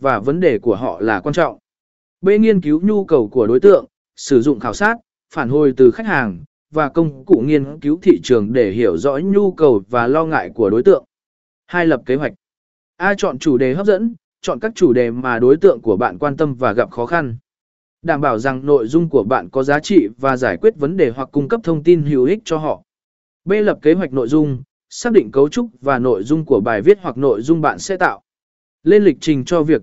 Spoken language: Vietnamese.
và vấn đề của họ là quan trọng. B. Nghiên cứu nhu cầu của đối tượng, sử dụng khảo sát, phản hồi từ khách hàng, và công cụ nghiên cứu thị trường để hiểu rõ nhu cầu và lo ngại của đối tượng. Hai lập kế hoạch. A. Chọn chủ đề hấp dẫn, chọn các chủ đề mà đối tượng của bạn quan tâm và gặp khó khăn. Đảm bảo rằng nội dung của bạn có giá trị và giải quyết vấn đề hoặc cung cấp thông tin hữu ích cho họ. B. Lập kế hoạch nội dung, xác định cấu trúc và nội dung của bài viết hoặc nội dung bạn sẽ tạo. Lên lịch trình cho việc